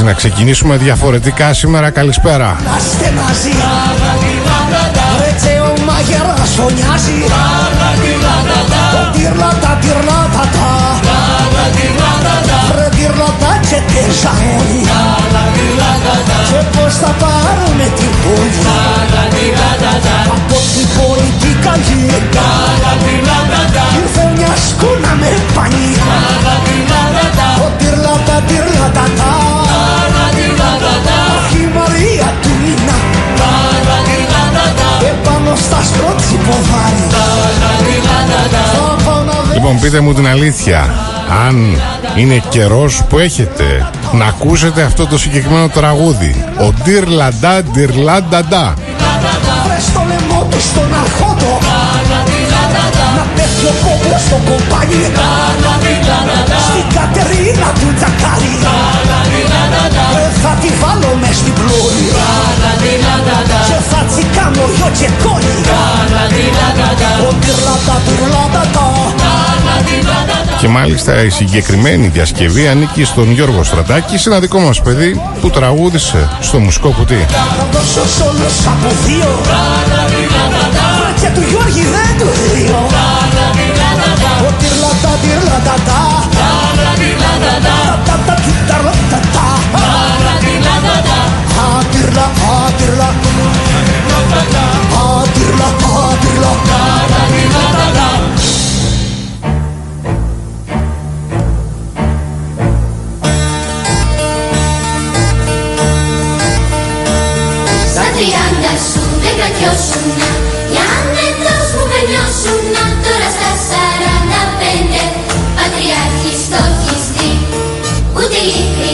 Έτσι να ξεκινήσουμε διαφορετικά σήμερα. Καλησπέρα. Είμαστε μαζί. Ρέτσε ο μαγεράς φωνιάζει. Το τυρλάτα τυρλάτα Ρε τυρλάτα και τεζαόνι Και πως θα πάρουμε την πόλη. Από την πολιτικά γυναίκα Ήρθε μια σκούνα με πανί. Το τυρλάτα τυρλάτα Λοιπόν πείτε μου την αλήθεια. Αν είναι καιρός που έχετε Να ακούσετε αυτό το συγκεκριμένο τραγούδι Ο Dear Lada Dear Lada Da. Βρες το λαιμό του στον αρχόντο Να πέφτει ο κόμπλος στο κομπάνι. Στην Κατερίνα του Τζακάλι Ρε θα τη βάλω μες στην πλώρη Και θα τσικάνω γιο και κόλλη Ο τυρλάτα τυρλάτα Και μάλιστα η συγκεκριμένη διασκευή ανήκει στον Γιώργο Στρατάκη Σε ένα δικό μας παιδί που τραγούδισε στο μουσικό κουτί. Θα δώσω σ' όλους από δύο. Βρε και του Γιώργη δεν του δύο. Ο τυρλάτα τυρλάτα Τα τα τα τυρλάτα τα Άτυρλα, Άτυρλα, άτυρλα Στα τριάντα σου δεν κρατιώσουνα Για άνετος που με νιώσουνα Τώρα στα σαράντα πέντε Πατριάρχης το έχεις δει Ούτε ειλικρινής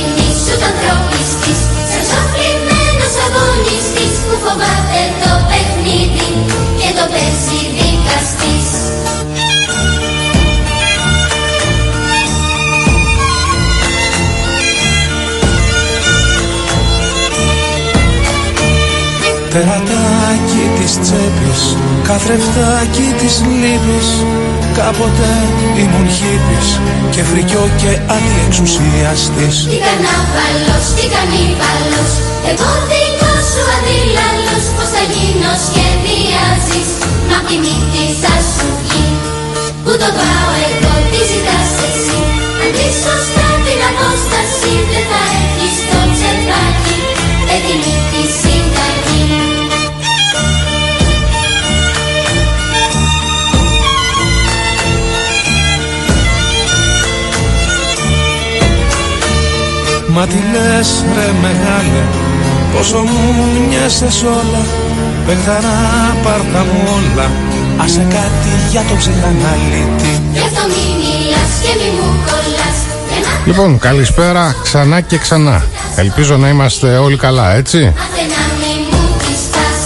Τερατάκι της τσέπης, καθρεφτάκι της λύπης. Κάποτε ήμουν χίπης και φρικιό και αντιεξουσιαστής Τι κανάβαλος, τι κανίβαλος Εγώ δικός σου αντίλαλος Πώς θα γίνω σχεδιάζεις Μα απ' της μύτη Μα τι λες ρε μεγάλε, πόσο μου μοιάσες όλα. Παιχταρά πάρτα μου όλα, άσε κάτι για το ψυχαναλήτη Γι' αυτό μη μιλάς και μη μου κολλάς. Για να Λοιπόν καλησπέρα ξανά και ξανά. Ελπίζω να είμαστε όλοι καλά έτσι. Μάθε να μη μου πιστάς.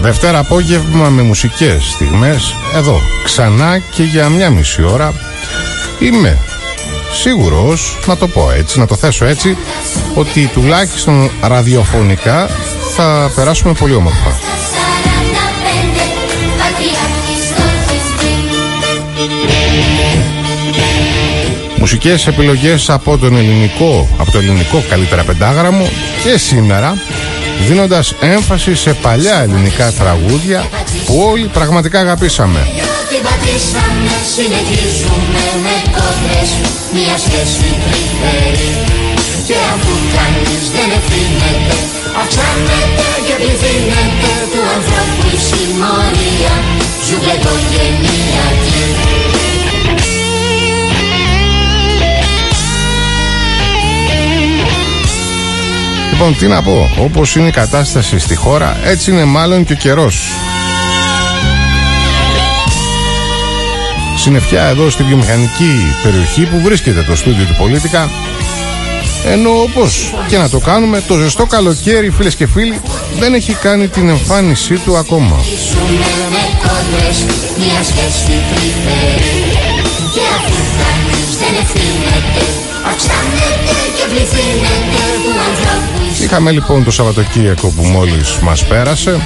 Δευτέρα απόγευμα με μουσικές στιγμές Εδώ ξανά και για μια μισή ώρα Είμαι σίγουρος να το πω έτσι, να το θέσω έτσι Ότι τουλάχιστον ραδιοφωνικά θα περάσουμε πολύ όμορφα Στα σαράντα πέντε Πατριάρχης το έχεις δει Μουσικές επιλογές από τον ελληνικό, από το ελληνικό καλύτερα πεντάγραμμο και σήμερα δίνοντας έμφαση σε παλιά ελληνικά τραγούδια που όλοι πραγματικά αγαπήσαμε. Την πατήσαμε, συνεχίζουμε με κόντρες Μια σχέση τρυφερή Και αφού κανείς δεν ευθύνεται Αυξάνεται και πληθύνεται Του ανθρώπου η συμμορία. Ζούμε οικογενειακή Λοιπόν, τι να πω, όπως είναι η κατάσταση στη χώρα, έτσι είναι μάλλον και ο καιρός. Συννεφιά εδώ στη βιομηχανική περιοχή που βρίσκεται το στούντιο του Πολίτικα. Ενώ όπως και να το κάνουμε το ζεστό καλοκαίρι φίλες και φίλοι δεν έχει κάνει την εμφάνισή του ακόμα. Ζούμε με κόντρες Μια σχέση τρυφερή Και αφού κανείς δεν ευθύνεται Αυξάνεται και πληθύνεται Του ανθρώπου η Είχαμε λοιπόν το Σαββατοκύριακο που μόλις μας πέρασε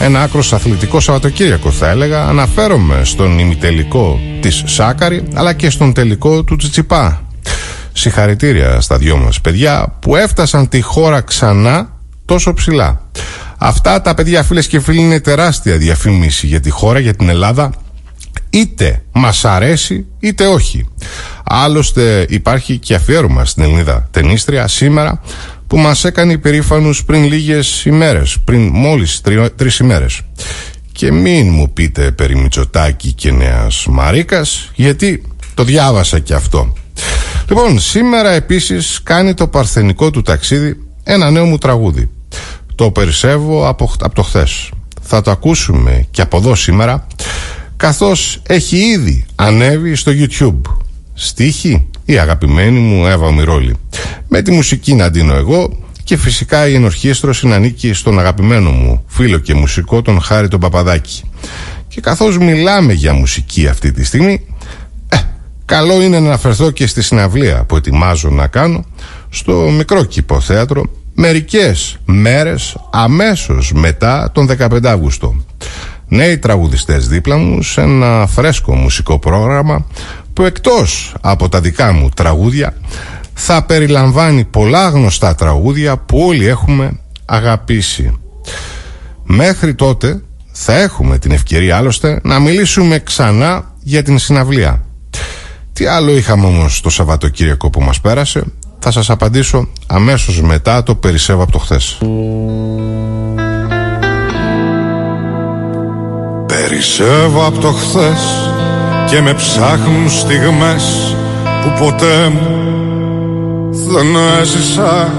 ένα άκρος αθλητικό Σαββατοκύριακο θα έλεγα Αναφέρομαι στον ημιτελικό της Σάκαρη αλλά και στον τελικό του Τσιτσιπά Συγχαρητήρια στα δυο μας παιδιά που έφτασαν τη χώρα ξανά τόσο ψηλά. Αυτά τα παιδιά φίλες και φίλοι είναι τεράστια διαφήμιση για τη χώρα, για την Ελλάδα είτε μας αρέσει είτε όχι. Άλλωστε υπάρχει και αφιέρωμα στην Ελληνίδα ταινίστρια σήμερα που μας έκανε υπερήφανους πριν λίγες ημέρες, πριν μόλις τρι, τρεις ημέρες. Και μην μου πείτε περί Μητσοτάκη και Νέας Μαρίκας, γιατί το διάβασα και αυτό. Λοιπόν, σήμερα επίσης κάνει το παρθενικό του ταξίδι ένα νέο μου τραγούδι. Το περισσεύω από, από το χθες. Θα το ακούσουμε και από εδώ σήμερα, καθώς έχει ήδη ανέβει στο YouTube. Στίχη η αγαπημένη μου Εύα Μυρόλη. Με τη μουσική να ντύνω εγώ και φυσικά η ενορχήστρωση να ανήκει στον αγαπημένο μου φίλο και μουσικό τον Χάρη τον Παπαδάκη. Και καθώς μιλάμε για μουσική αυτή τη στιγμή, ε, καλό είναι να αναφερθώ και στη συναυλία που ετοιμάζω να κάνω στο μικρό κήπο θέατρο μερικές μέρες αμέσως μετά τον 15 Αύγουστο. Νέοι τραγουδιστές δίπλα μου σε ένα φρέσκο μουσικό πρόγραμμα που εκτός από τα δικά μου τραγούδια θα περιλαμβάνει πολλά γνωστά τραγούδια που όλοι έχουμε αγαπήσει. Μέχρι τότε θα έχουμε την ευκαιρία άλλωστε να μιλήσουμε ξανά για την συναυλία. Τι άλλο είχαμε όμως το Σαββατοκύριακο που μας πέρασε θα σας απαντήσω αμέσως μετά το περισσεύω από το χθες. Περισσεύω από το χθες και με ψάχνουν στιγμές που ποτέ μου δεν έζησα.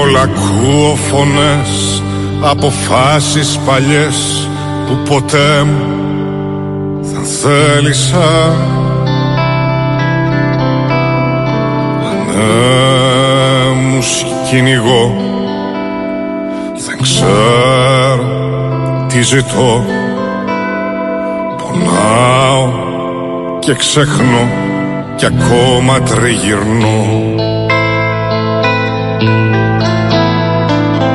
Όλα ακούω φωνές, αποφάσεις παλιές που ποτέ μου δεν θέλησα. Ναι, μου κυνηγώ δεν ξέρω τι ζητώ Πονάω και ξεχνώ κι ακόμα τριγυρνώ.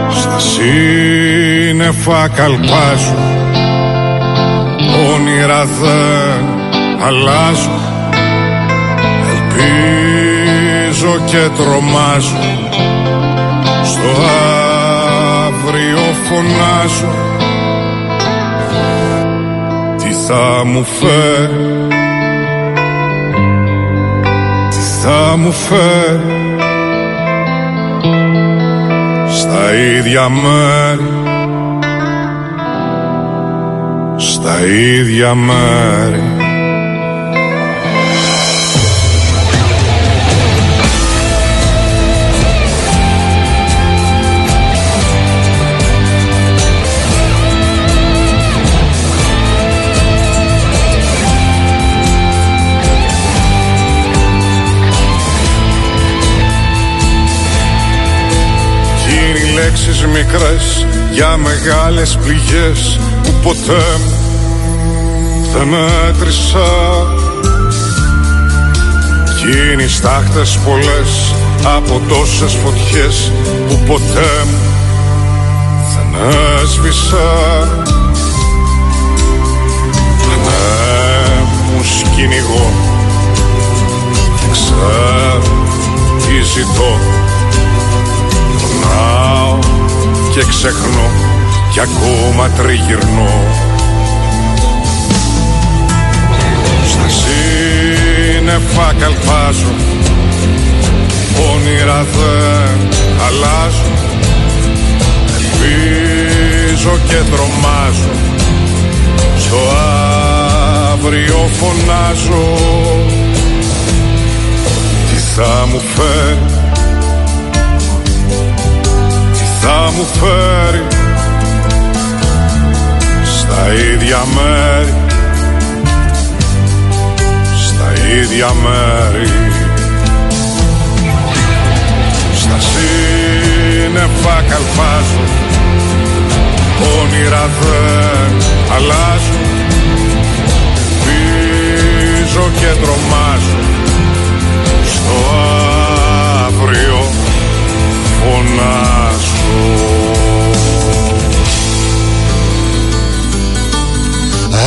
Στα σύννεφα καλπάζω Όνειρα δεν αλλάζω. Ελπίζω και τρομάζω Στο αύριο φωνάζω Τι θα μου φέρει Τι θα μου φέρει Στα ίδια μέρη. Στα ίδια μέρη για μεγάλες πληγές που ποτέ δεν μέτρησα. Κι είναι οι στάχτες πολλές από τόσες φωτιές που ποτέ δεν έσβησα. Ναι, μου σκυνηγώ. Δεν ξέρω τι ζητώ και ξεχνώ κι ακόμα τριγυρνώ. Στα σύννεφα καλπάζω όνειρα δεν αλλάζω. Ελπίζω και τρομάζω στο αύριο φωνάζω. Τι θα μου φέρει μου φέρει στα ίδια μέρη στα ίδια μέρη. Στα σύννεφα καλπάζω όνειρα δεν αλλάζω ελπίζω και τρομάζω στο αύριο φωνάζω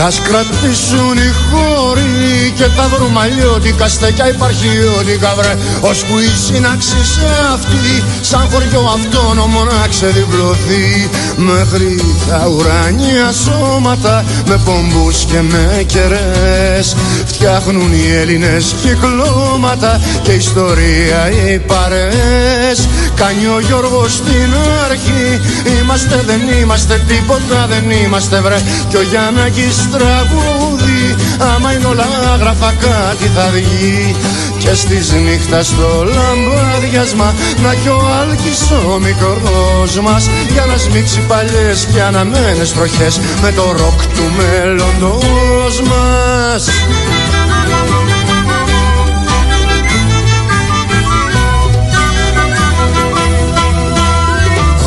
Ας κρατήσουν οι χώροι και τα βρούμε αλλιώτικα στεκιά υπαρχιώτικα βρε ώσπου η σύναξη σε αυτή. Σαν χωριό αυτόνομο να ξεδιπλωθεί. Μέχρι τα ουρανία σώματα με πομπούς και με κερές φτιάχνουν οι Έλληνες κυκλώματα και ιστορία οι παρές κάνει ο Γιώργος στην αρχή. Είμαστε δεν είμαστε τίποτα δεν είμαστε βρε. Κι ο Γιάννακης τραγούδι. Άμα είναι όλα γράφα κάτι θα βγει. Και στις νύχτας στο λαμπάδιασμα να κι ο Άλκης ο μικρός μας. Για να σμίξει παλιές και αναμένες τροχές με το ροκ του μέλλοντος μας.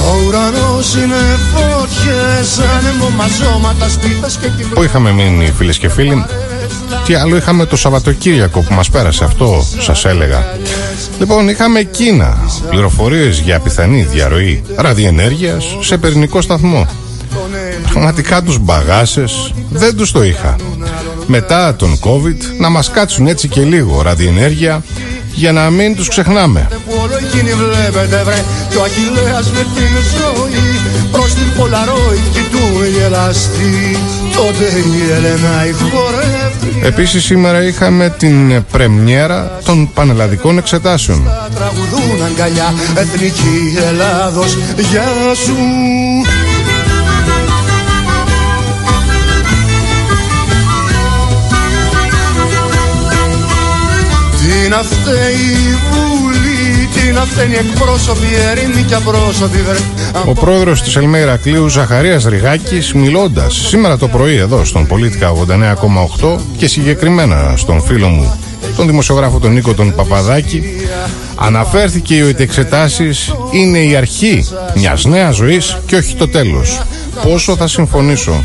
Ο ουρανός είναι φωτιές, άνεμο μαζώματα, σπίθες και κοινωνίες Πού είχαμε μείνει φίλες και φίλοι; Τι άλλο είχαμε το Σαββατοκύριακο που μας πέρασε αυτό σας έλεγα. Λοιπόν είχαμε Κίνα. Πληροφορίες για πιθανή διαρροή ραδιενέργειας σε πυρηνικό σταθμό. Πραγματικά τους μπαγάσες δεν τους το είχα. Μετά τον COVID να μας κάτσουν έτσι και λίγο ραδιενέργεια για να μην τους ξεχνάμε. Που όλο εκείνη βλέπετε βρε Κι ο Αχιλέας με τη ζωή Προς την Πολαρόι κοιτούν οι ελαστοί Τότε η Ελένα η χορεύτρια Επίσης σήμερα είχαμε την πρεμιέρα των πανελλαδικών εξετάσεων. Θα τραγουδούν αγκαλιά Εθνική Ελλάδος Γεια σου να φταίει η Βουλή, τι να φταίνει εκπρόσωποι, ερήμοι και απρόσωποι βρε. Ο πρόεδρος της Ελμέιρα Κλείου Ζαχαρίας Ριγάκης μιλώντας σήμερα το πρωί εδώ στον Πολίτικα 89,8 και συγκεκριμένα στον φίλο μου τον δημοσιογράφο τον Νίκο τον Παπαδάκη αναφέρθηκε ότι οι εξετάσεις είναι η αρχή μιας νέας ζωής και όχι το τέλος. Πόσο θα συμφωνήσω;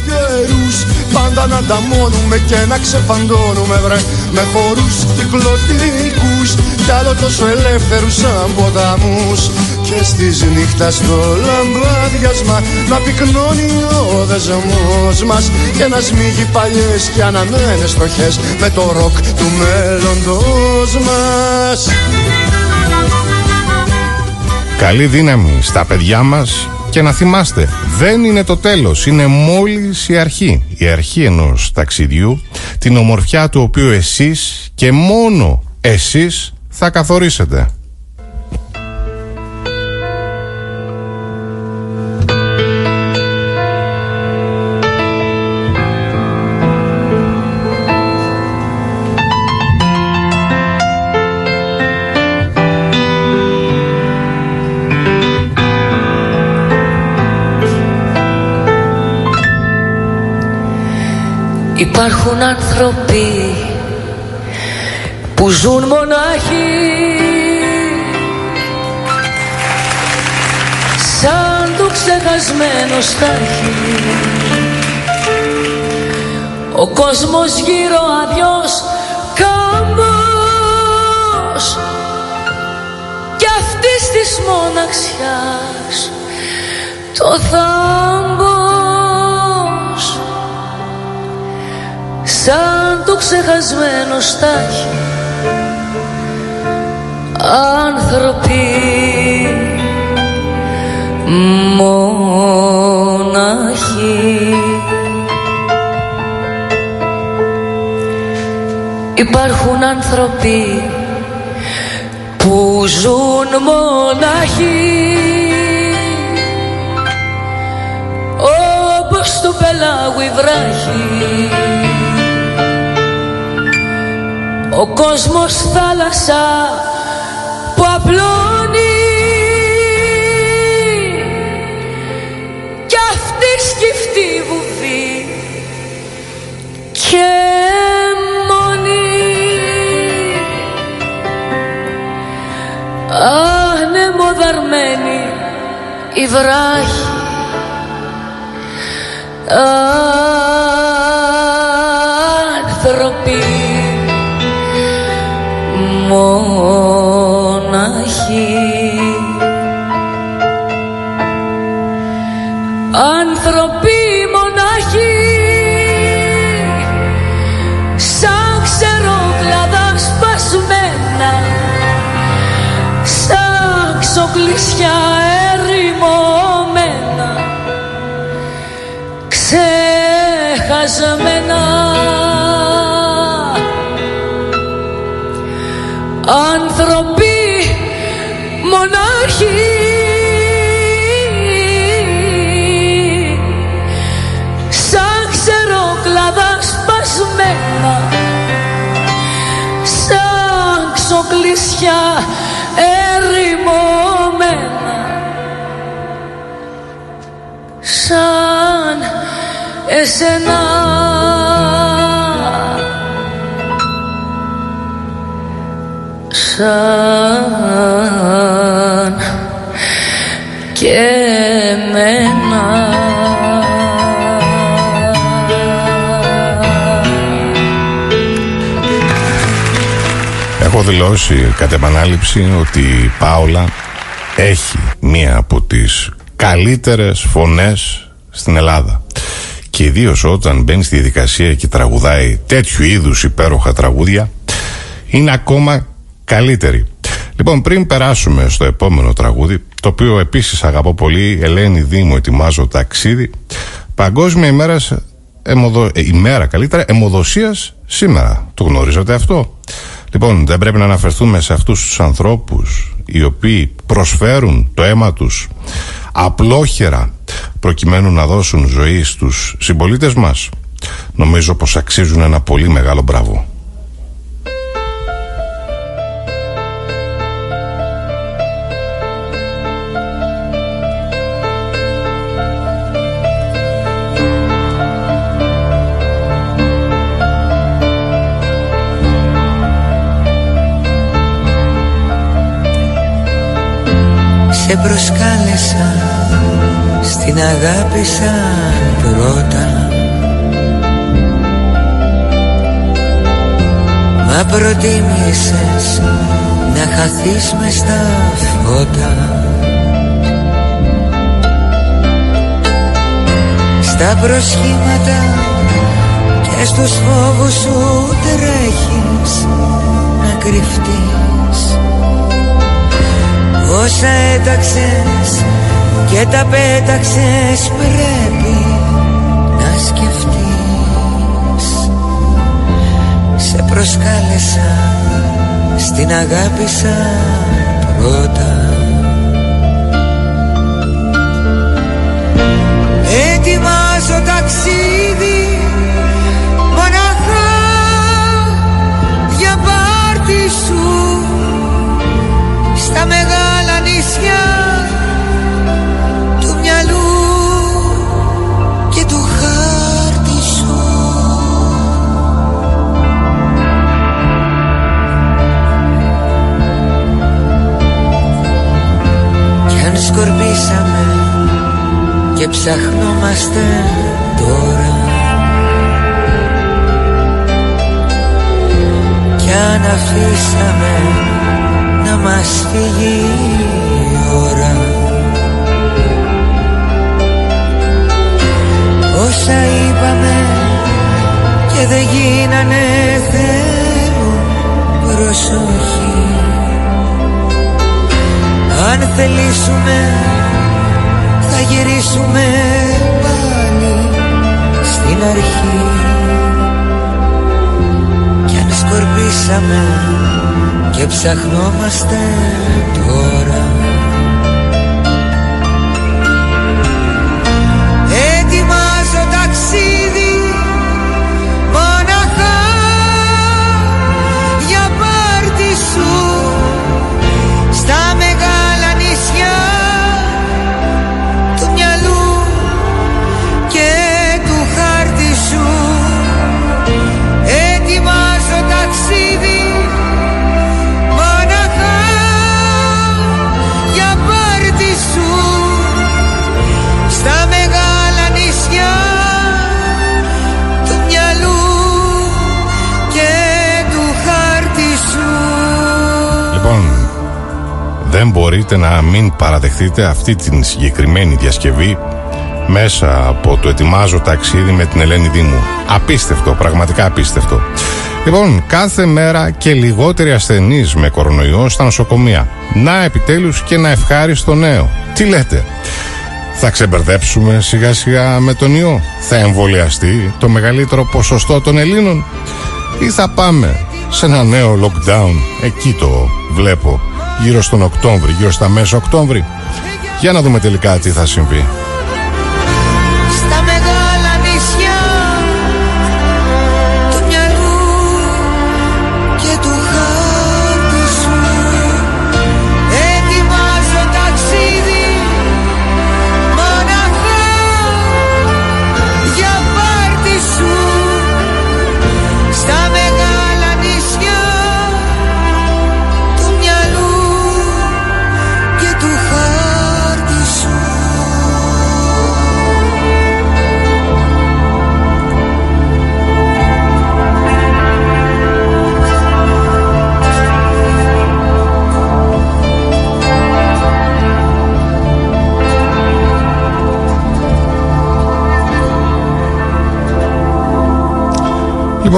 Καιρούς, πάντα να ανταμώνουμε και να ξεφαντώνουμε βρε. Με χορούς κυκλωτικούς κι άλλο τόσο ελεύθερους σαν ποταμούς. Και στις νύχτας στο λαμπάδιασμα να πυκνώνει ο δεσμός μας. Και να σμίγει παλιές και αναμένες τροχές με το ροκ του μέλλοντος μας. Καλή δύναμη στα παιδιά μας και να θυμάστε, δεν είναι το τέλος, είναι μόλις η αρχή. Η αρχή ενός ταξιδιού, την ομορφιά του οποίου εσείς και μόνο εσείς θα καθορίσετε. Υπάρχουν άνθρωποι που ζουν μονάχοι σαν το ξεχασμένο στάχι ο κόσμος γύρω αδειός καμπός. Κι αυτής της μοναξιάς το θάμπος σαν το ξεχασμένο στάχι. Άνθρωποι μοναχοί. Υπάρχουν άνθρωποι που ζουν μοναχοί. Όπως του πελάγου η βράχη ο κόσμος θάλασσα που απλώνει. Κι αυτή σκυφτή βουβή και μόνη. Ανεμοδαρμένη η βράχη μοναχή. Άνθρωποι μοναχοί Σαν ξερόκλαδα σπασμένα Σαν ξοκλήσια ερημωμένα. Ξέχαζαμε άνθρωποι μονάχοι. Σαν ξεροκλάδα σπασμένα σαν ξοκλήσια ερημωμένα. Σαν εσένα σαν και εμένα Έχω δηλώσει κατ' επανάληψη ότι η Πάολα έχει μία από τις καλύτερες φωνές στην Ελλάδα. Και ιδίως όταν μπαίνει στη διαδικασία και τραγουδάει τέτοιου είδους υπέροχα τραγούδια, είναι ακόμα καλύτερη. Λοιπόν, πριν περάσουμε στο επόμενο τραγούδι, το οποίο επίσης αγαπώ πολύ, Ελένη Δήμο, ετοιμάζω ταξίδι, Παγκόσμια ημέρα, εμοδο... ε, ημέρα καλύτερα, αιμοδοσίας σήμερα. Το γνωρίζετε αυτό; Λοιπόν, δεν πρέπει να αναφερθούμε σε αυτούς τους ανθρώπους οι οποίοι προσφέρουν το αίμα τους απλόχερα προκειμένου να δώσουν ζωή στους συμπολίτες μας. Νομίζω πως αξίζουν ένα πολύ μεγάλο μπράβο. Σε προσκάλεσα στην αγάπη σαν πρώτα. Μα προτίμησες να χαθείς μες στα φώτα. Στα προσχήματα και στους φόβους σου τρέχεις να κρυφτείς Όσα έταξες και τα πέταξες πρέπει να σκεφτείς. Σε προσκάλεσα στην αγάπη σαν πρώτα. Ετοιμάζω ταξίδι σκορπίσαμε και ψαχνόμαστε τώρα. Κι αν αφήσαμε να μας φύγει η ώρα. Όσα είπαμε και δεν γίνανε θέλουν προσοχή Αν θελήσουμε θα γυρίσουμε πάλι στην αρχή. Κι αν σκορπίσαμε και ψαχνόμαστε τώρα δεν μπορείτε να μην παραδεχτείτε αυτή την συγκεκριμένη διασκευή μέσα από το ετοιμάζω ταξίδι με την Ελένη Δήμου. Απίστευτο, πραγματικά απίστευτο. Λοιπόν, κάθε μέρα και λιγότεροι ασθενείς με κορονοϊό στα νοσοκομεία. Να επιτέλους και ένα ευχάριστο νέο. Τι λέτε, θα ξεμπερδέψουμε σιγά σιγά με τον ιό, θα εμβολιαστεί το μεγαλύτερο ποσοστό των Ελλήνων; Ή θα πάμε σε ένα νέο lockdown, εκεί το βλέπω, γύρω στον Οκτώβρη, γύρω στα μέσα Οκτώβρη. Για να δούμε τελικά τι θα συμβεί.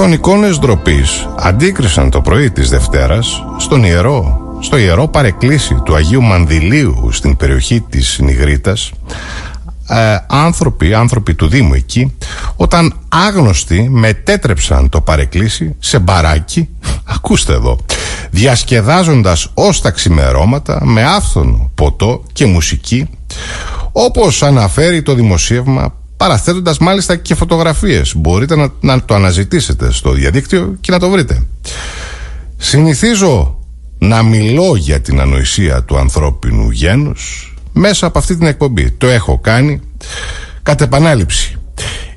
Λοιπόν, εικόνες ντροπής αντίκρισαν το πρωί της Δευτέρας στον ιερό, στο ιερό παρεκκλήσι του Αγίου Μανδυλίου στην περιοχή της Νιγρίτας. Ε, άνθρωποι, άνθρωποι του Δήμου εκεί όταν άγνωστοι μετέτρεψαν το παρεκκλήσι σε μπαράκι ακούστε εδώ διασκεδάζοντας ως τα ξημερώματα με άφθονο ποτό και μουσική όπως αναφέρει το δημοσίευμα παραθέτοντας μάλιστα και φωτογραφίες. Μπορείτε να, να το αναζητήσετε στο διαδίκτυο και να το βρείτε. Συνηθίζω να μιλώ για την ανοησία του ανθρώπινου γένους μέσα από αυτή την εκπομπή. Το έχω κάνει κατ' επανάληψη.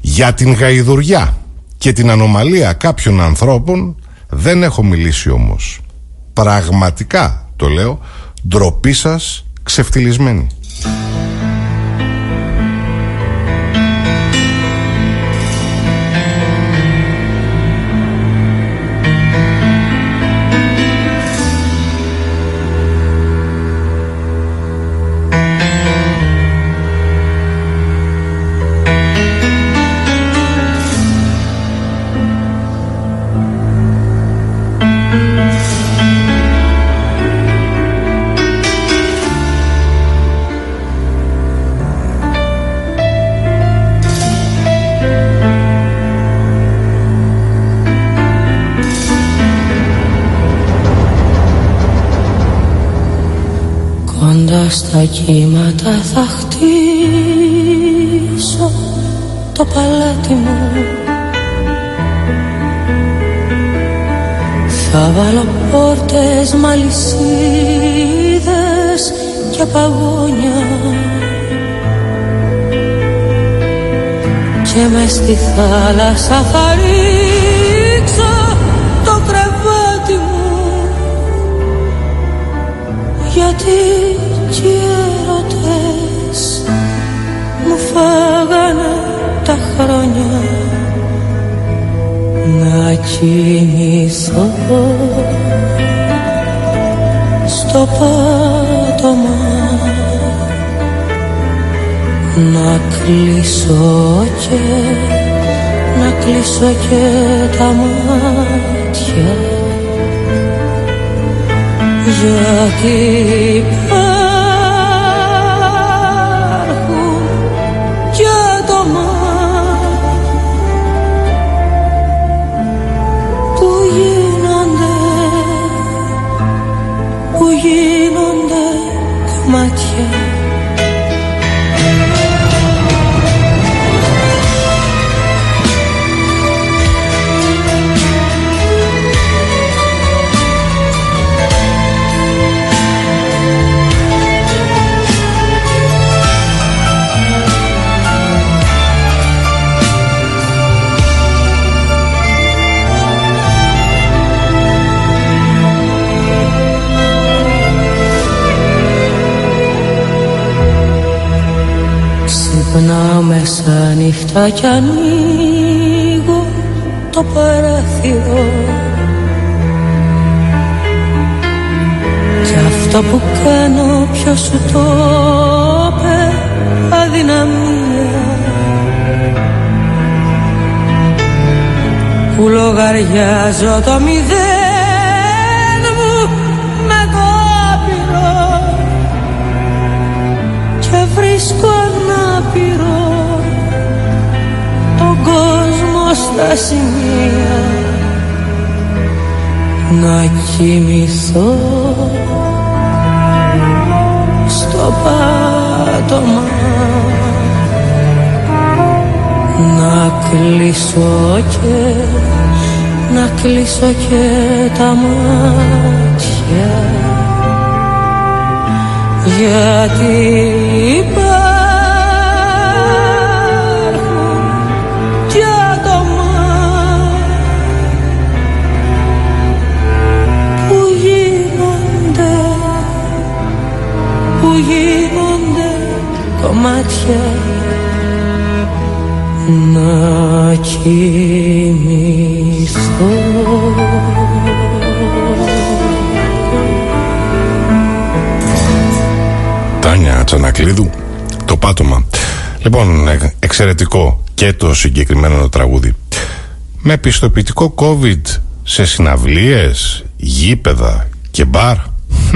Για την γαϊδουριά και την ανομαλία κάποιων ανθρώπων δεν έχω μιλήσει όμως. Πραγματικά το λέω, ντροπή σας ξεφτυλισμένη. Στα κύματα θα χτίσω το παλάτι μου. Θα βάλω πόρτες, μαλισίδες και παγόνια. Και μες στη θάλασσα θα ρίξω το κρεβάτι μου. Γιατί φάγανε τα χρόνια. Να κοιμηθώ στο πάτωμα. Να κλείσω και να κλείσω και τα μάτια. Γιατί μέσα νύχτα κι ανοίγω το παράθυρο. Κι αυτό που κάνω ποιος σου το είπε αδυναμία. Που λογαριάζω το μηδέν στα σημεία. Να κοιμηθώ στο πάτωμα. Να κλείσω και να κλείσω και τα μάτια. Γιατί υπάρχουν που γίνονται κομμάτια να κοιμηθώ Τάνια Τσανακλείδου, το πάτωμα. Λοιπόν, ε, εξαιρετικό και το συγκεκριμένο τραγούδι. Με πιστοποιητικό COVID σε συναυλίες, γήπεδα και μπαρ.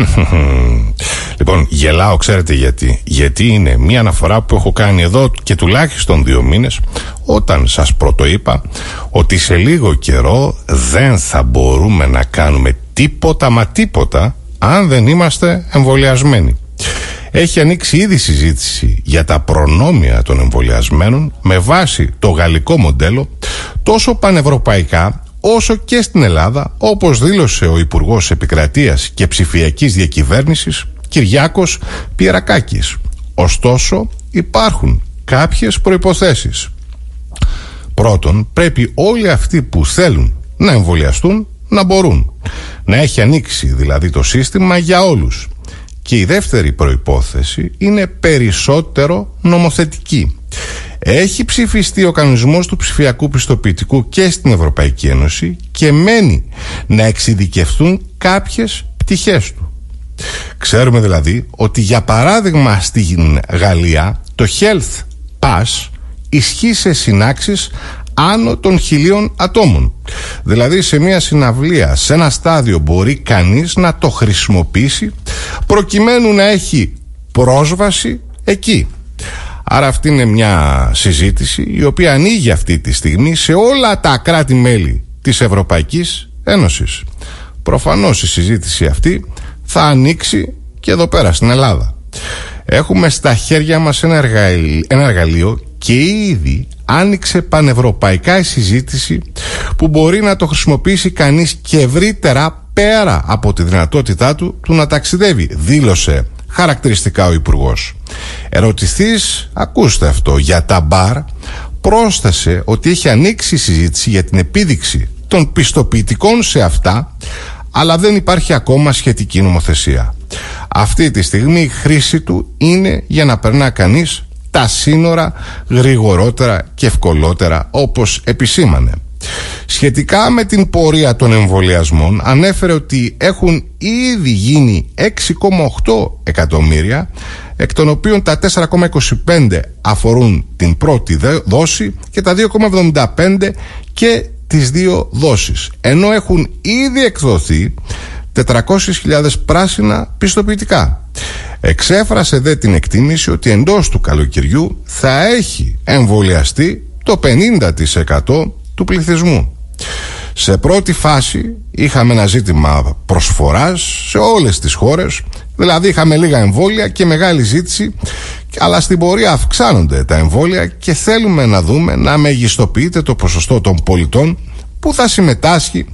λοιπόν, γελάω, ξέρετε γιατί. Γιατί είναι μία αναφορά που έχω κάνει εδώ και τουλάχιστον δύο μήνες όταν σας πρωτοείπα ότι σε λίγο καιρό δεν θα μπορούμε να κάνουμε τίποτα μα τίποτα αν δεν είμαστε εμβολιασμένοι. Έχει ανοίξει ήδη συζήτηση για τα προνόμια των εμβολιασμένων με βάση το γαλλικό μοντέλο τόσο πανευρωπαϊκά όσο και στην Ελλάδα όπως δήλωσε ο Υπουργός Επικρατείας και Ψηφιακής Διακυβέρνησης Κυριάκος Πιερακάκης. Ωστόσο υπάρχουν κάποιες προϋποθέσεις. Πρώτον, πρέπει όλοι αυτοί που θέλουν να εμβολιαστούν να μπορούν. Να έχει ανοίξει δηλαδή το σύστημα για όλους. Και η δεύτερη προϋπόθεση είναι περισσότερο νομοθετική. Έχει ψηφιστεί ο κανονισμός του ψηφιακού πιστοποιητικού και στην Ευρωπαϊκή Ένωση και μένει να εξειδικευτούν κάποιες πτυχές του. Ξέρουμε δηλαδή ότι για παράδειγμα στην Γαλλία το Health Pass ισχύει σε συνάξεις άνω των χιλίων ατόμων. Δηλαδή σε μια συναυλία, σε ένα στάδιο μπορεί κανείς να το χρησιμοποιήσει προκειμένου να έχει πρόσβαση εκεί. Άρα αυτή είναι μια συζήτηση η οποία ανοίγει αυτή τη στιγμή σε όλα τα κράτη-μέλη της Ευρωπαϊκής Ένωσης. Προφανώς η συζήτηση αυτή θα ανοίξει και εδώ πέρα στην Ελλάδα. Έχουμε στα χέρια μας ένα εργαλείο και ήδη άνοιξε πανευρωπαϊκά η συζήτηση που μπορεί να το χρησιμοποιήσει κανείς και ευρύτερα πέρα από τη δυνατότητά του του να ταξιδεύει, δήλωσε χαρακτηριστικά ο υπουργός. Ερωτηθείς, ακούστε αυτό, για τα μπαρ πρόσθεσε ότι έχει ανοίξει η συζήτηση για την επίδειξη των πιστοποιητικών σε αυτά αλλά δεν υπάρχει ακόμα σχετική νομοθεσία. Αυτή τη στιγμή η χρήση του είναι για να περνά κανείς τα σύνορα γρηγορότερα και ευκολότερα όπως επισήμανε. Σχετικά με την πορεία των εμβολιασμών ανέφερε ότι έχουν ήδη γίνει 6,8 εκατομμύρια εκ των οποίων τα 4,25 αφορούν την πρώτη δόση και τα 2,75 και τις δύο δόσεις ενώ έχουν ήδη εκδοθεί 400.000 πράσινα πιστοποιητικά. Εξέφρασε δε την εκτίμηση ότι εντός του καλοκαιριού θα έχει εμβολιαστεί το 50% του πληθυσμού. Σε πρώτη φάση είχαμε ένα ζήτημα προσφοράς σε όλες τις χώρες, δηλαδή είχαμε λίγα εμβόλια και μεγάλη ζήτηση, αλλά στην πορεία αυξάνονται τα εμβόλια και θέλουμε να δούμε να μεγιστοποιείται το ποσοστό των πολιτών που θα συμμετάσχει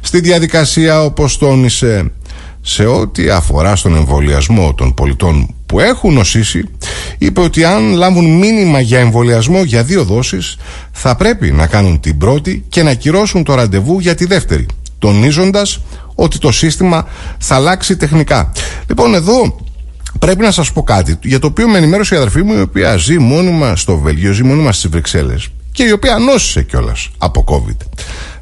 στη διαδικασία όπως τόνισε σε ό,τι αφορά στον εμβολιασμό των πολιτών που έχουν νοσήσει είπε ότι αν λάβουν μήνυμα για εμβολιασμό για δύο δόσεις θα πρέπει να κάνουν την πρώτη και να κυρώσουν το ραντεβού για τη δεύτερη τονίζοντας ότι το σύστημα θα αλλάξει τεχνικά. Λοιπόν εδώ πρέπει να σας πω κάτι για το οποίο με ενημέρωσε η αδερφή μου η οποία ζει μόνιμα στο Βέλγιο, ζει μόνιμα στις Βρυξέλλες και η οποία νόσησε κιόλας από COVID.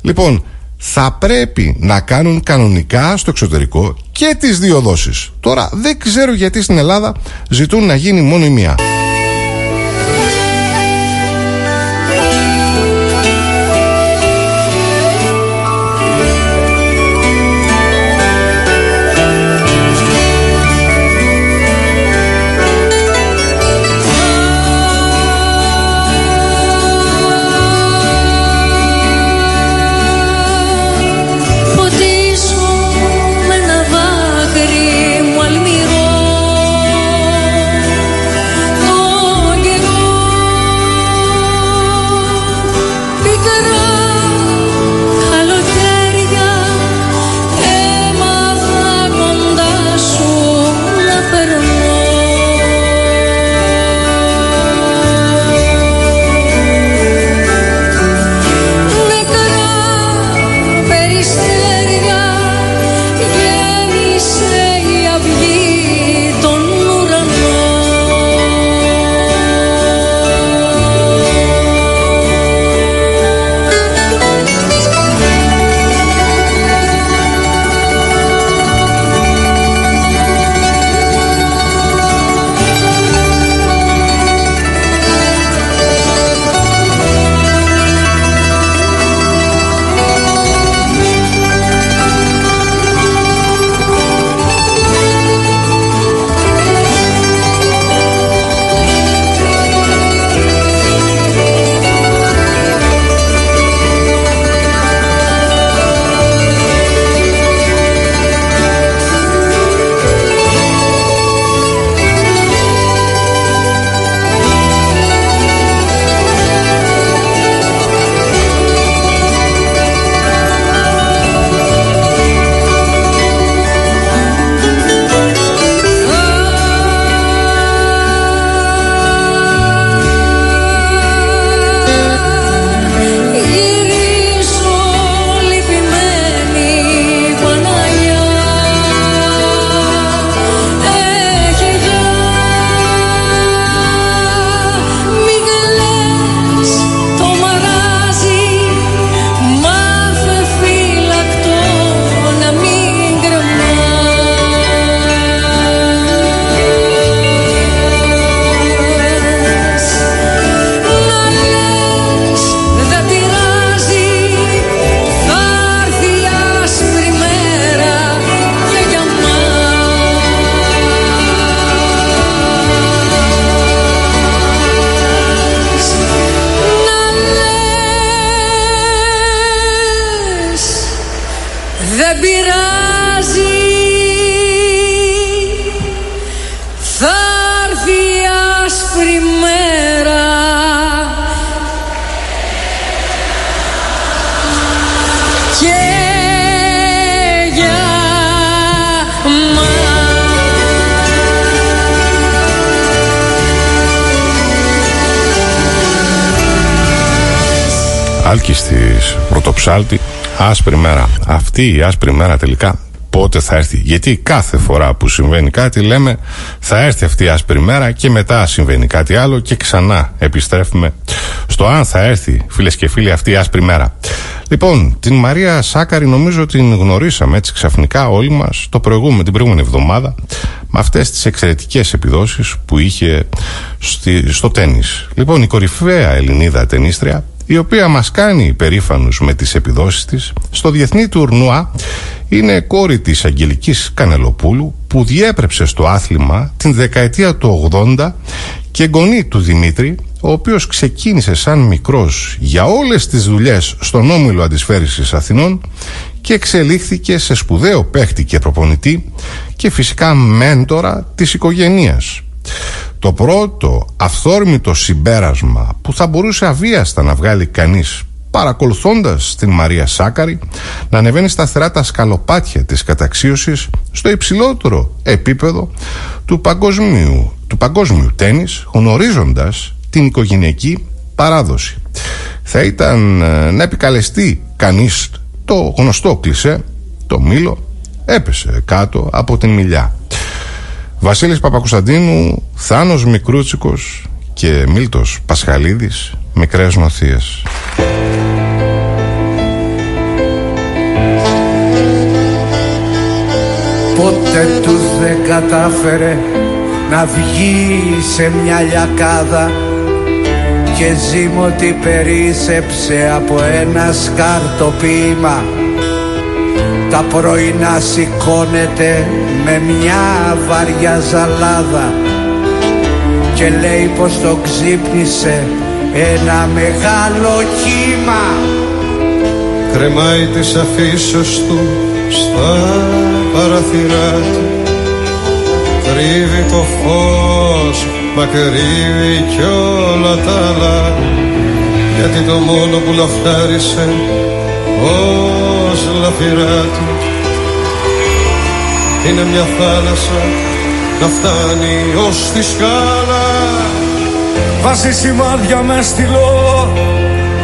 Λοιπόν, θα πρέπει να κάνουν κανονικά στο εξωτερικό και τις δύο δόσεις. Τώρα δεν ξέρω γιατί στην Ελλάδα ζητούν να γίνει μόνο η μία. Ψάλτη άσπρη μέρα. Αυτή η άσπρη μέρα τελικά πότε θα έρθει; Γιατί κάθε φορά που συμβαίνει κάτι λέμε θα έρθει αυτή η άσπρη μέρα και μετά συμβαίνει κάτι άλλο και ξανά επιστρέφουμε στο αν θα έρθει φίλες και φίλοι αυτή η άσπρη μέρα. Λοιπόν, την Μαρία Σάκαρη νομίζω την γνωρίσαμε έτσι ξαφνικά όλοι μας το προηγούμενο, την προηγούμενη εβδομάδα με αυτές τις εξαιρετικές επιδόσεις που είχε στη, στο τένις. Λοιπόν, η κορυφαία Ελληνίδα τενίστρια η οποία μας κάνει περήφανους με τις επιδόσεις της στο διεθνή τουρνουά είναι κόρη της Αγγελικής Κανελοπούλου που διέπρεψε στο άθλημα την δεκαετία του 80 και γονή του Δημήτρη ο οποίος ξεκίνησε σαν μικρός για όλες τις δουλειές στον Όμιλο Αντισφαίρησης Αθηνών και εξελίχθηκε σε σπουδαίο παίχτη και προπονητή και φυσικά μέντορα της οικογένειας. Το πρώτο αυθόρμητο συμπέρασμα που θα μπορούσε αβίαστα να βγάλει κανείς παρακολουθώντας την Μαρία Σάκαρη να ανεβαίνει σταθερά τα σκαλοπάτια της καταξίωσης στο υψηλότερο επίπεδο του παγκοσμίου, του παγκόσμιου τένις γνωρίζοντας την οικογενειακή παράδοση. Θα ήταν ε, να επικαλεστεί κανείς το γνωστό κλισέ, το μήλο έπεσε κάτω από την μιλιά. Βασίλης Παπακουσταντίνου, Θάνος Μικρούτσικος και Μίλτος Πασχαλίδης, μικρές νοθείες. Ποτέ τους δεν κατάφερε να βγει σε μια λιακάδα και ζήμωτη περίσεψε από ένα σκαρτοπίμα τα πρωινά σηκώνεται με μια βαριά ζαλάδα και λέει πως το ξύπνησε ένα μεγάλο κύμα. Κρεμάει τις αφήσεις του στα παραθυρά του. Κρύβει το φως μα κρύβει κι όλα τα άλλα. Γιατί το μόνο που λαφτάρισε ως λαφυρά του. Είναι μια θάλασσα να φτάνει ως τη σκάλα. Βάζει σημάδια μες στυλό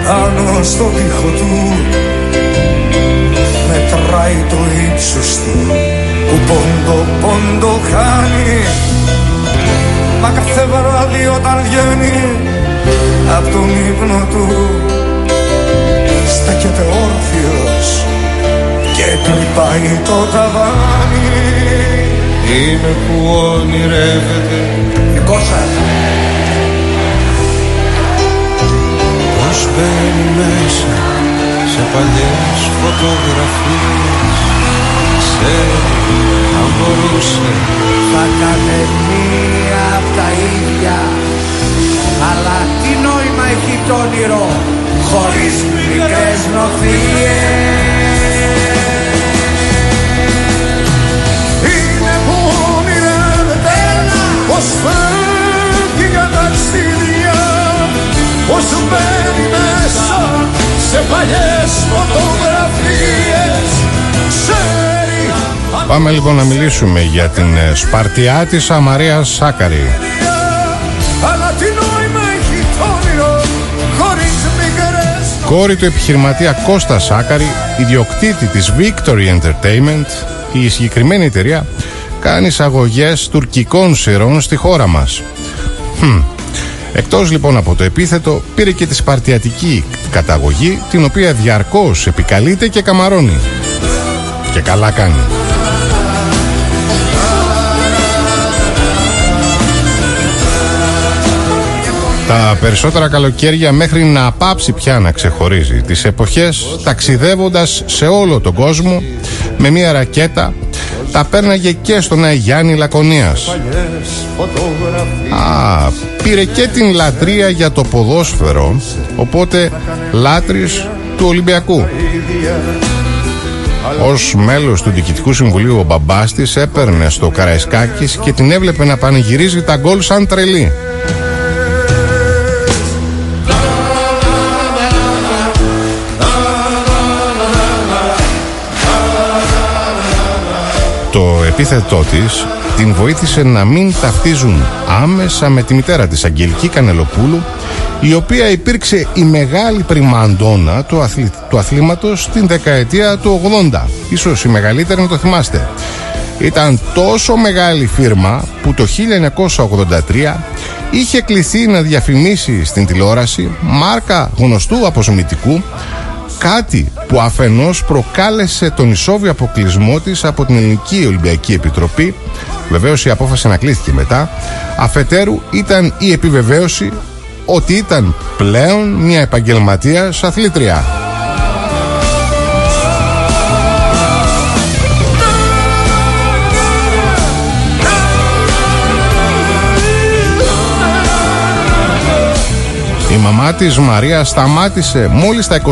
πάνω στο τοίχο του. Μετράει το ύψος του που πόντο πόντο κάνει μα κάθε βράδυ όταν βγαίνει από τον ύπνο του στέκεται όρθιος. Και τρυπάει το ταβάνι. Είναι που ονειρεύεται. Δικό σας. Πως μπαίνει μέσα σε παλιές φωτογραφίες. Ξέρει αν μπορούσε. Θα κάνε μία απ' τα ίδια αλλά τι νόημα έχει το όνειρο χωρίς μικρές νοθείες Είναι που ονειρεύεται πως φεύγει για ταξίδια πως μπαίνει μέσα σε παλιές φωτογραφίες ξέρει Πάμε λοιπόν να μιλήσουμε για την ε, Σπαρτιά της Αμαρία Σάκαρη. Κόρη του επιχειρηματία Κώστα Σάκαρη, ιδιοκτήτη της Victory Entertainment, η συγκεκριμένη εταιρεία κάνει εισαγωγές τουρκικών σειρών στη χώρα μας. Χμ. Εκτός λοιπόν από το επίθετο, πήρε και τη σπαρτιατική καταγωγή, την οποία διαρκώς επικαλείται και καμαρώνει. Και καλά κάνει. Τα περισσότερα καλοκαίρια μέχρι να πάψει πια να ξεχωρίζει. Τις εποχές ταξιδεύοντας σε όλο τον κόσμο με μια ρακέτα τα πέρναγε και στον Αγιάννη Λακωνίας. Α, πήρε και την λατρεία για το ποδόσφαιρο οπότε λάτρης του Ολυμπιακού. Ως μέλος του Διοικητικού Συμβουλίου ο μπαμπάς της έπαιρνε στο Καραϊσκάκης και την έβλεπε να πανηγυρίζει τα γκολ σαν τρελή επίθετό της την βοήθησε να μην ταυτίζουν άμεσα με τη μητέρα της Αγγελική Κανελοπούλου η οποία υπήρξε η μεγάλη πριμαντόνα του, αθλη... του αθλήματος στην δεκαετία του 80. Ίσως η μεγαλύτερη να το θυμάστε. Ήταν τόσο μεγάλη φίρμα που το 1983 είχε κληθεί να διαφημίσει στην τηλεόραση μάρκα γνωστού αποσμητικού κάτι που αφενός προκάλεσε τον ισόβιο αποκλεισμό της από την Ελληνική Ολυμπιακή Επιτροπή βεβαίως η απόφαση ανακλήθηκε μετά αφετέρου ήταν η επιβεβαίωση ότι ήταν πλέον μια επαγγελματία αθλήτρια. Η μαμά της Μαρία σταμάτησε μόλις τα 25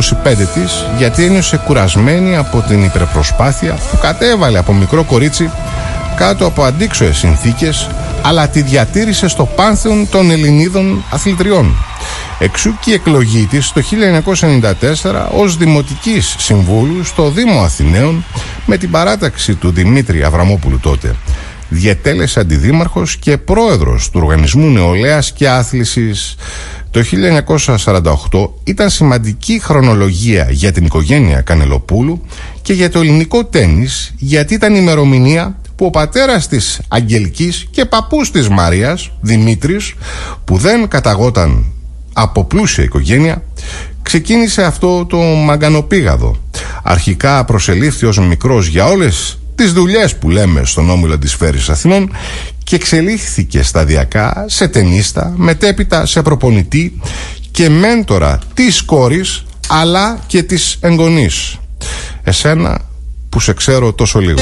της γιατί ένιωσε κουρασμένη από την υπερπροσπάθεια που κατέβαλε από μικρό κορίτσι κάτω από αντίξωες συνθήκες αλλά τη διατήρησε στο πάνθεον των Ελληνίδων αθλητριών. Εξού και η εκλογή της το 1994 ως Δημοτικής Συμβούλου στο Δήμο Αθηναίων με την παράταξη του Δημήτρη Αβραμόπουλου τότε. Διετέλεσε αντιδήμαρχος και πρόεδρος του Οργανισμού Νεολαίας και Άθλησης το 1948 ήταν σημαντική χρονολογία για την οικογένεια Κανελοπούλου και για το ελληνικό τένις γιατί ήταν ημερομηνία που ο πατέρας της Αγγελικής και παππούς της Μαρίας, Δημήτρης, που δεν καταγόταν από πλούσια οικογένεια, ξεκίνησε αυτό το μαγκανοπήγαδο. Αρχικά προσελήφθη ως μικρός για όλες τις δουλειές που λέμε στον όμιλο της Φέρης Αθηνών και εξελίχθηκε σταδιακά σε ταινίστα, μετέπειτα σε προπονητή και μέντορα της κόρης αλλά και της εγγονής. Εσένα που σε ξέρω τόσο λίγο.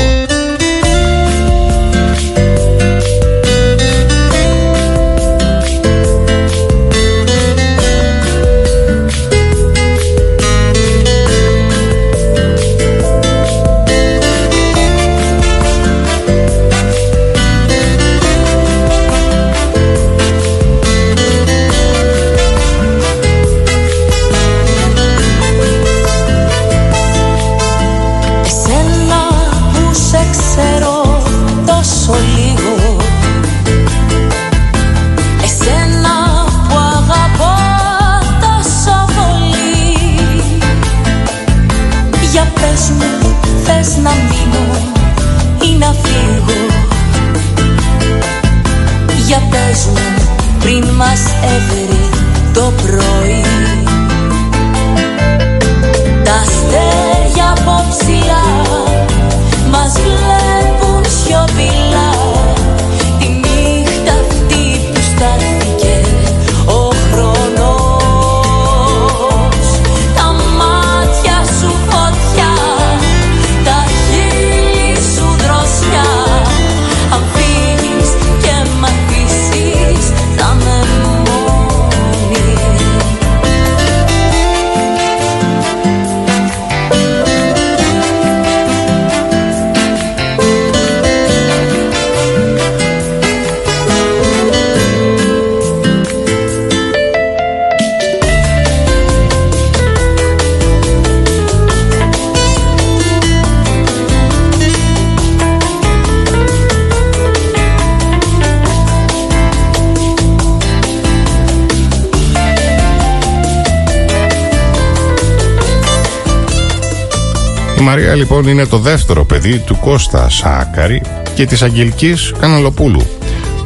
Μαρία λοιπόν είναι το δεύτερο παιδί του Κώστα Σάκαρη και της Αγγελικής Καναλοπούλου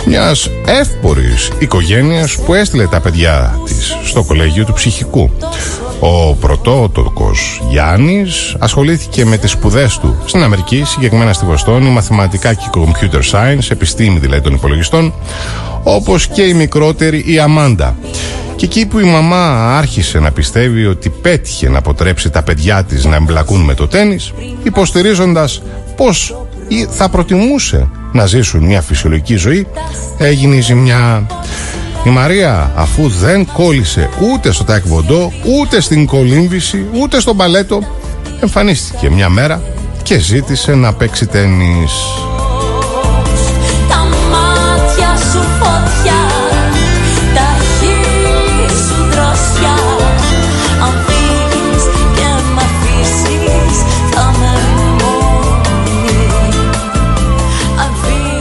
μιας εύπορης οικογένειας που έστειλε τα παιδιά της στο κολέγιο του ψυχικού. Ο πρωτότοκος Γιάννης ασχολήθηκε με τις σπουδές του στην Αμερική, συγκεκριμένα στη Βοστόνη, μαθηματικά και computer science, επιστήμη δηλαδή των υπολογιστών, όπως και η μικρότερη η Αμάντα. Και εκεί που η μαμά άρχισε να πιστεύει ότι πέτυχε να αποτρέψει τα παιδιά της να εμπλακούν με το τένις, υποστηρίζοντας πως θα προτιμούσε να ζήσουν μια φυσιολογική ζωή, έγινε η ζημιά. Η Μαρία αφού δεν κόλλησε ούτε στο τακβοντό, ούτε στην κολύμβηση, ούτε στο μπαλέτο, εμφανίστηκε μια μέρα και ζήτησε να παίξει τένις.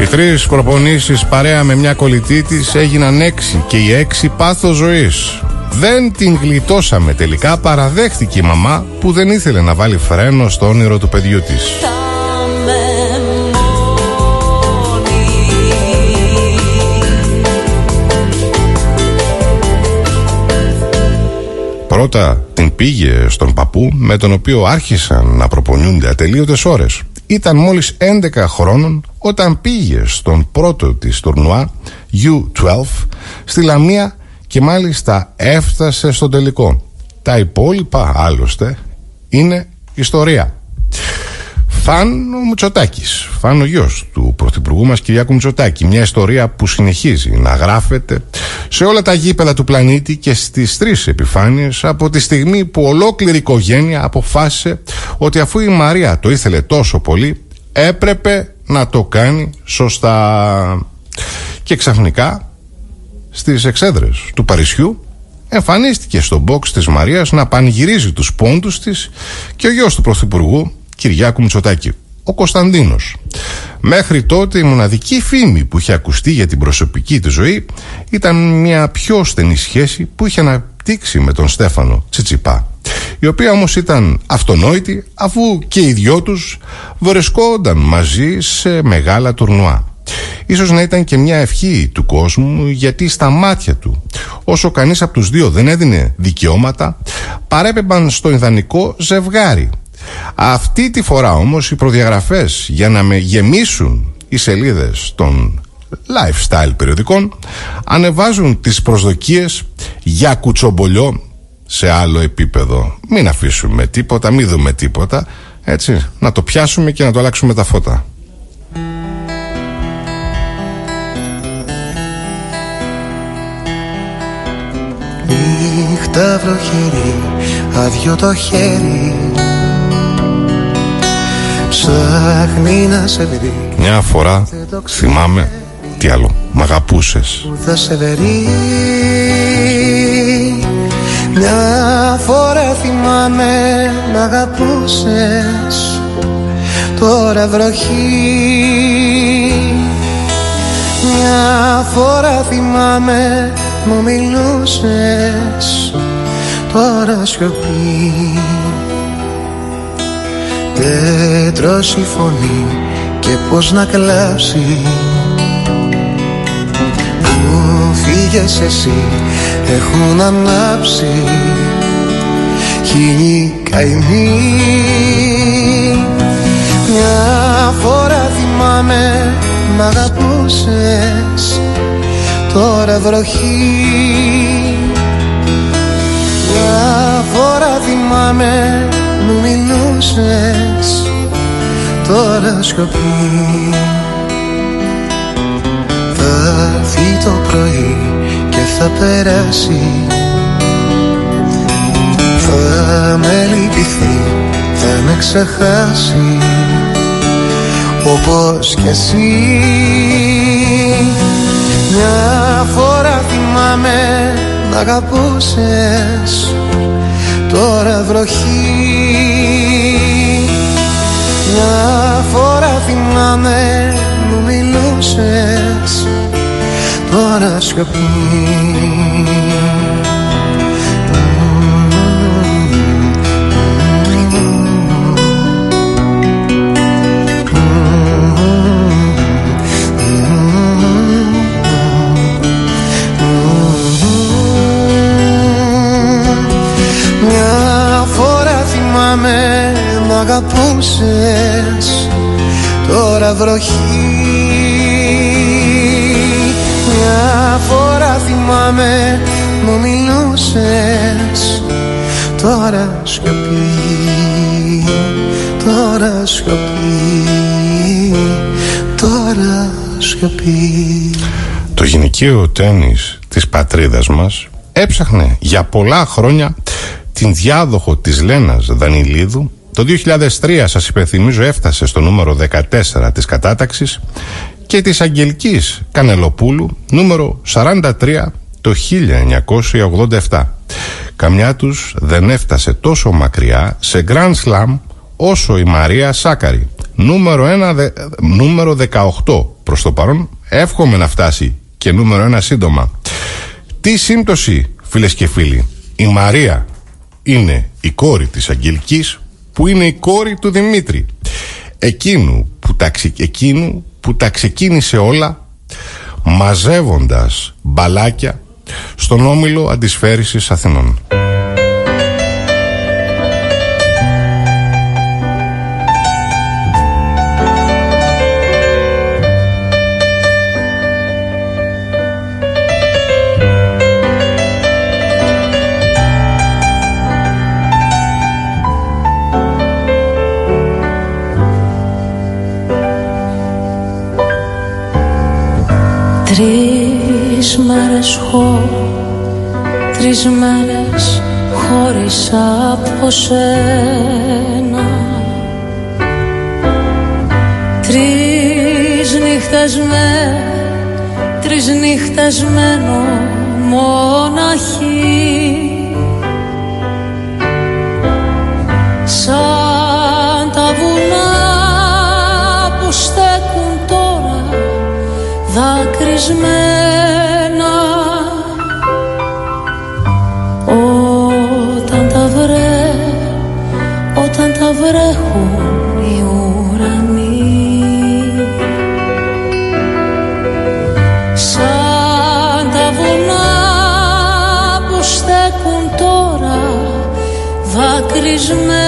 Οι τρει προπονήσεις παρέα με μια κολλητή της έγιναν έξι και οι έξι πάθος ζωής. Δεν την γλιτώσαμε τελικά, παραδέχτηκε η μαμά που δεν ήθελε να βάλει φρένο στο όνειρο του παιδιού της. Πρώτα την πήγε στον παππού με τον οποίο άρχισαν να προπονιούνται ατελείωτες ώρες. Ήταν μόλις 11 χρόνων όταν πήγε στον πρώτο της τουρνουά U12 στη Λαμία και μάλιστα έφτασε στο τελικό. Τα υπόλοιπα άλλωστε είναι ιστορία. Φαν ο Μητσοτάκης, φαν ο γιος του Πρωθυπουργού μας Κυριάκου Μητσοτάκη. Μια ιστορία που συνεχίζει να γράφεται σε όλα τα γήπεδα του πλανήτη και στις τρεις επιφάνειες από τη στιγμή που ολόκληρη οικογένεια αποφάσισε ότι αφού η Μαρία το ήθελε τόσο πολύ έπρεπε να το κάνει σωστά. Και ξαφνικά στις εξέδρες του Παρισιού εμφανίστηκε στο box της Μαρίας να πανηγυρίζει τους πόντους της και ο γιος του Πρωθυπουργού Κυριάκου Μητσοτάκη, ο Κωνσταντίνος. Μέχρι τότε η μοναδική φήμη που είχε ακουστεί για την προσωπική της ζωή ήταν μια πιο στενή σχέση που είχε αναπτύξει με τον Στέφανο Τσιτσιπά η οποία όμως ήταν αυτονόητη αφού και οι δυο τους βρισκόνταν μαζί σε μεγάλα τουρνουά. Ίσως να ήταν και μια ευχή του κόσμου γιατί στα μάτια του όσο κανείς από τους δύο δεν έδινε δικαιώματα παρέπεμπαν στο ιδανικό ζευγάρι αυτή τη φορά όμως οι προδιαγραφές για να με γεμίσουν οι σελίδες των lifestyle περιοδικών ανεβάζουν τις προσδοκίες για κουτσομπολιό σε άλλο επίπεδο. Μην αφήσουμε τίποτα, μην δούμε τίποτα. Έτσι, να το πιάσουμε και να το αλλάξουμε τα φώτα. Νύχτα βροχερή, άδειο το χέρι Ψάχνει να σε βρει Μια φορά θυμάμαι τι άλλο, μ' αγαπούσες. Που θα σε βρει. Μια φορά θυμάμαι μ' αγαπούσες. Τώρα βροχή. Μια φορά θυμάμαι μου μιλούσες. Τώρα σιωπή. Δεν τρώσει φωνή και πως να κλάψεις. Που φύγες εσύ έχουν ανάψει. Χίλιοι καημοί. Μια φορά θυμάμαι μ' αγαπούσες τώρα βροχή. Μια φορά θυμάμαι μου μιλούσες τώρα σιωπή Θα έρθει το πρωί και θα περάσει. Θα με λυπηθεί, θα με ξεχάσει. Όπως κι εσύ. Μια φορά θυμάμαι να αγαπούσες τώρα βροχή. Μια φορά θυμάμαι μου μιλούσες τώρα σιωπή αγαπούσες τώρα βροχή Μια φορά θυμάμαι μου μιλούσες. Τώρα σιωπή τώρα σιωπή τώρα σιωπή. Το γυναικείο τένις της πατρίδας μας έψαχνε για πολλά χρόνια την διάδοχο της Λένας Δανιλίδου. Το 2003 σας υπενθυμίζω έφτασε στο νούμερο 14 της κατάταξης και της Αγγελικής Κανελοπούλου νούμερο 43 το 1987. Καμιά τους δεν έφτασε τόσο μακριά σε Grand Slam όσο η Μαρία Σάκαρη. Νούμερο, 1, νούμερο 18 προς το παρόν εύχομαι να φτάσει και νούμερο 1 σύντομα. Τι σύμπτωση φίλες και φίλοι, η Μαρία είναι η κόρη της Αγγελικής που είναι η κόρη του Δημήτρη. Εκείνου που τα, εκείνου που τα ξεκίνησε όλα μαζεύοντας μπαλάκια στον Όμιλο Αντισφαίρησης Αθηνών. Τρεις μέρες χω, τρεις μέρες χωρίς από σένα. Τρεις νύχτες με, τρεις νύχτες μένω μοναχή δακρυσμένα Όταν τα βρέ, όταν τα βρέχουν οι ουρανοί. Σαν τα βουνά που στέκουν τώρα δακρυσμένα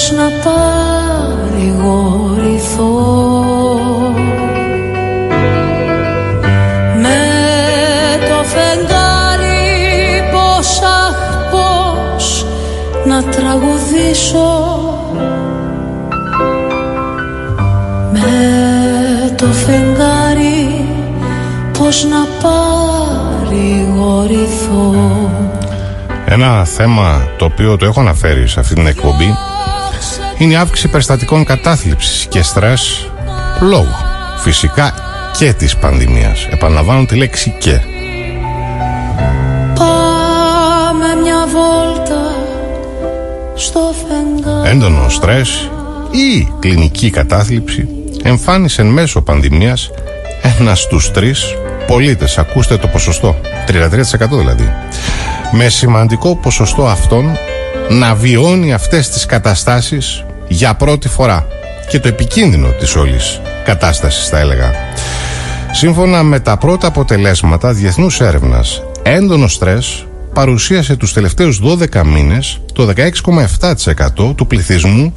πως να παρηγορηθώ με το φεγγάρι πως αχ πως να τραγουδήσω. Με το φεγγάρι πως να παρηγορηθώ. Ένα θέμα το οποίο το έχω αναφέρει σε αυτή την εκπομπή είναι η αύξηση περιστατικών κατάθλιψης και στρες λόγω φυσικά και της πανδημίας. Επαναλαμβάνω τη λέξη και. Πάμε μια βόλτα στο φεγγάρι Έντονο στρες ή κλινική κατάθλιψη εμφάνισε εν μέσω πανδημίας ένας στους τρεις πολίτες. Ακούστε το ποσοστό, 33% δηλαδή. Με σημαντικό ποσοστό αυτών να βιώνει αυτές τις καταστάσεις για πρώτη φορά. Και το επικίνδυνο της όλης κατάστασης θα έλεγα. Σύμφωνα με τα πρώτα αποτελέσματα διεθνούς έρευνας, έντονο στρες παρουσίασε τους τελευταίους 12 μήνες το 16,7% του πληθυσμού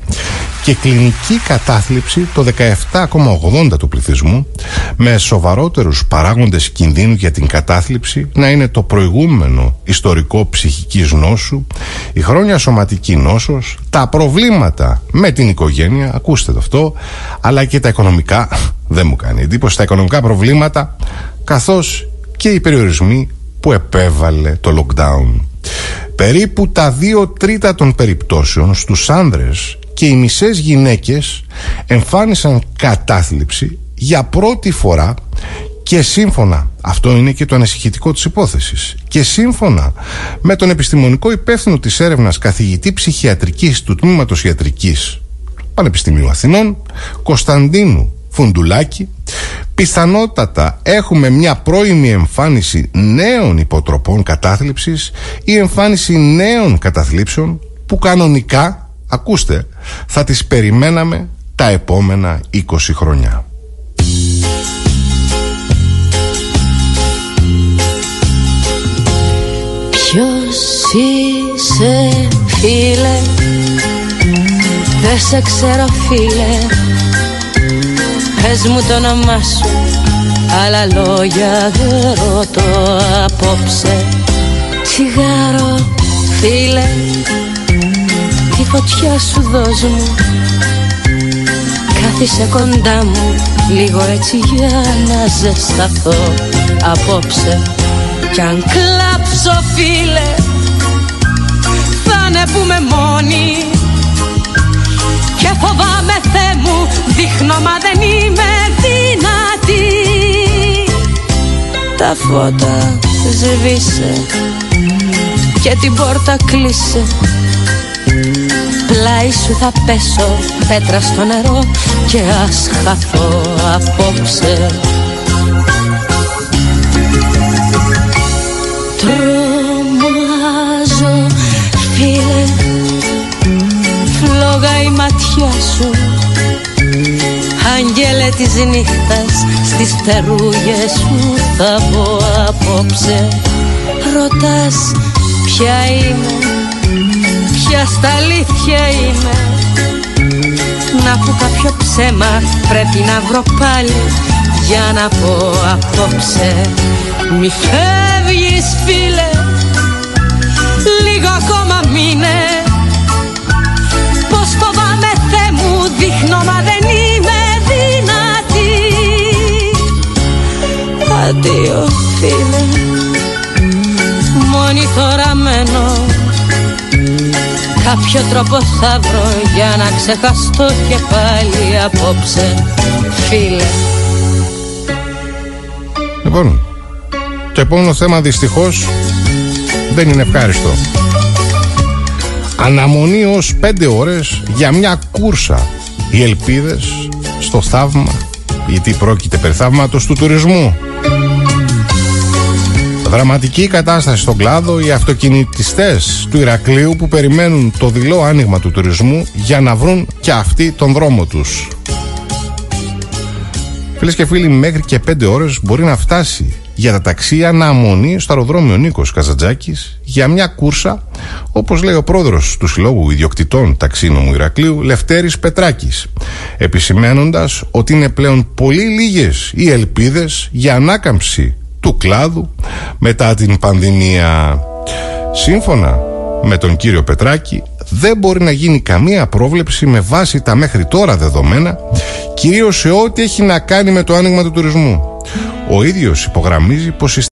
και κλινική κατάθλιψη το 17,80% του πληθυσμού με σοβαρότερους παράγοντες κινδύνου για την κατάθλιψη να είναι το προηγούμενο ιστορικό ψυχικής νόσου, η χρόνια σωματική νόσος, τα προβλήματα με την οικογένεια, ακούστε το αυτό, αλλά και τα οικονομικά, δεν μου κάνει εντύπωση, τα οικονομικά προβλήματα, καθώς και οι περιορισμοί που επέβαλε το lockdown. Περίπου τα δύο τρίτα των περιπτώσεων στους άνδρες και οι μισές γυναίκες εμφάνισαν κατάθλιψη για πρώτη φορά και σύμφωνα, αυτό είναι και το ανησυχητικό της υπόθεσης, και σύμφωνα με τον επιστημονικό υπεύθυνο της έρευνας καθηγητή ψυχιατρικής του Τμήματος Ιατρικής Πανεπιστημίου Αθηνών, Κωνσταντίνου Φουντουλάκη, πιθανότατα έχουμε μια πρώιμη εμφάνιση νέων υποτροπών κατάθλιψης ή εμφάνιση νέων καταθλίψεων που κανονικά, ακούστε, θα τις περιμέναμε τα επόμενα 20 χρόνια. Ποιος είσαι φίλε; Δεν σε ξέρω φίλε Πες μου το όνομά σου. Άλλα λόγια δεν ρωτώ απόψε. Τσιγάρο φίλε Τη φωτιά σου δώσ' μου. Κάθισε κοντά μου Λίγο έτσι για να ζεσταθώ απόψε. Κι αν κλάψω φίλε Θα ανεβούμε μόνοι Και φοβάμαι Θεέ μου Δείχνω μα δεν είμαι δυνατή. Τα φώτα σβήσε Και την πόρτα κλείσε. Πλάι σου θα πέσω πέτρα στο νερό Και ας χαθώ απόψε. Τρομάζω φίλε Φλόγα η ματιά σου. Αγγέλε της νύχτας Στις φτερούγες σου θα πω απόψε. Ρωτάς ποια είμαι Ποια στα αλήθεια είμαι. Να πω κάποιο ψέμα Πρέπει να βρω πάλι Για να πω απόψε. Μη φεύγεις φίλε Λίγο ακόμα μείνε Αντίο φίλε Μόνη τώρα μένω Κάποιο τρόπο θα βρω για να ξεχαστώ και πάλι απόψε Φίλε Λοιπόν, το επόμενο θέμα δυστυχώς δεν είναι ευχάριστο. Αναμονή ως πέντε ώρες για μια κούρσα. Οι ελπίδες στο θαύμα, γιατί πρόκειται περί θαύματος του τουρισμού. Δραματική κατάσταση στον κλάδο, οι αυτοκινητιστές του Ηρακλείου που περιμένουν το δειλό άνοιγμα του τουρισμού για να βρουν και αυτοί τον δρόμο τους. Φίλες και φίλοι, μέχρι και 5 ώρες μπορεί να φτάσει για τα ταξί αναμονή στο αεροδρόμιο Νίκος Καζατζάκη για μια κούρσα, όπως λέει ο πρόεδρος του Συλλόγου Ιδιοκτητών Ταξίνομου Ηρακλείου, Λευτέρης Πετράκης, επισημένοντας ότι είναι πλέον πολύ λίγες οι ελπίδες για ανάκαμψη του κλάδου μετά την πανδημία. Σύμφωνα με τον κύριο Πετράκη, δεν μπορεί να γίνει καμία πρόβλεψη με βάση τα μέχρι τώρα δεδομένα, κυρίως σε ό,τι έχει να κάνει με το άνοιγμα του τουρισμού. Ο ίδιος υπογραμμίζει πως η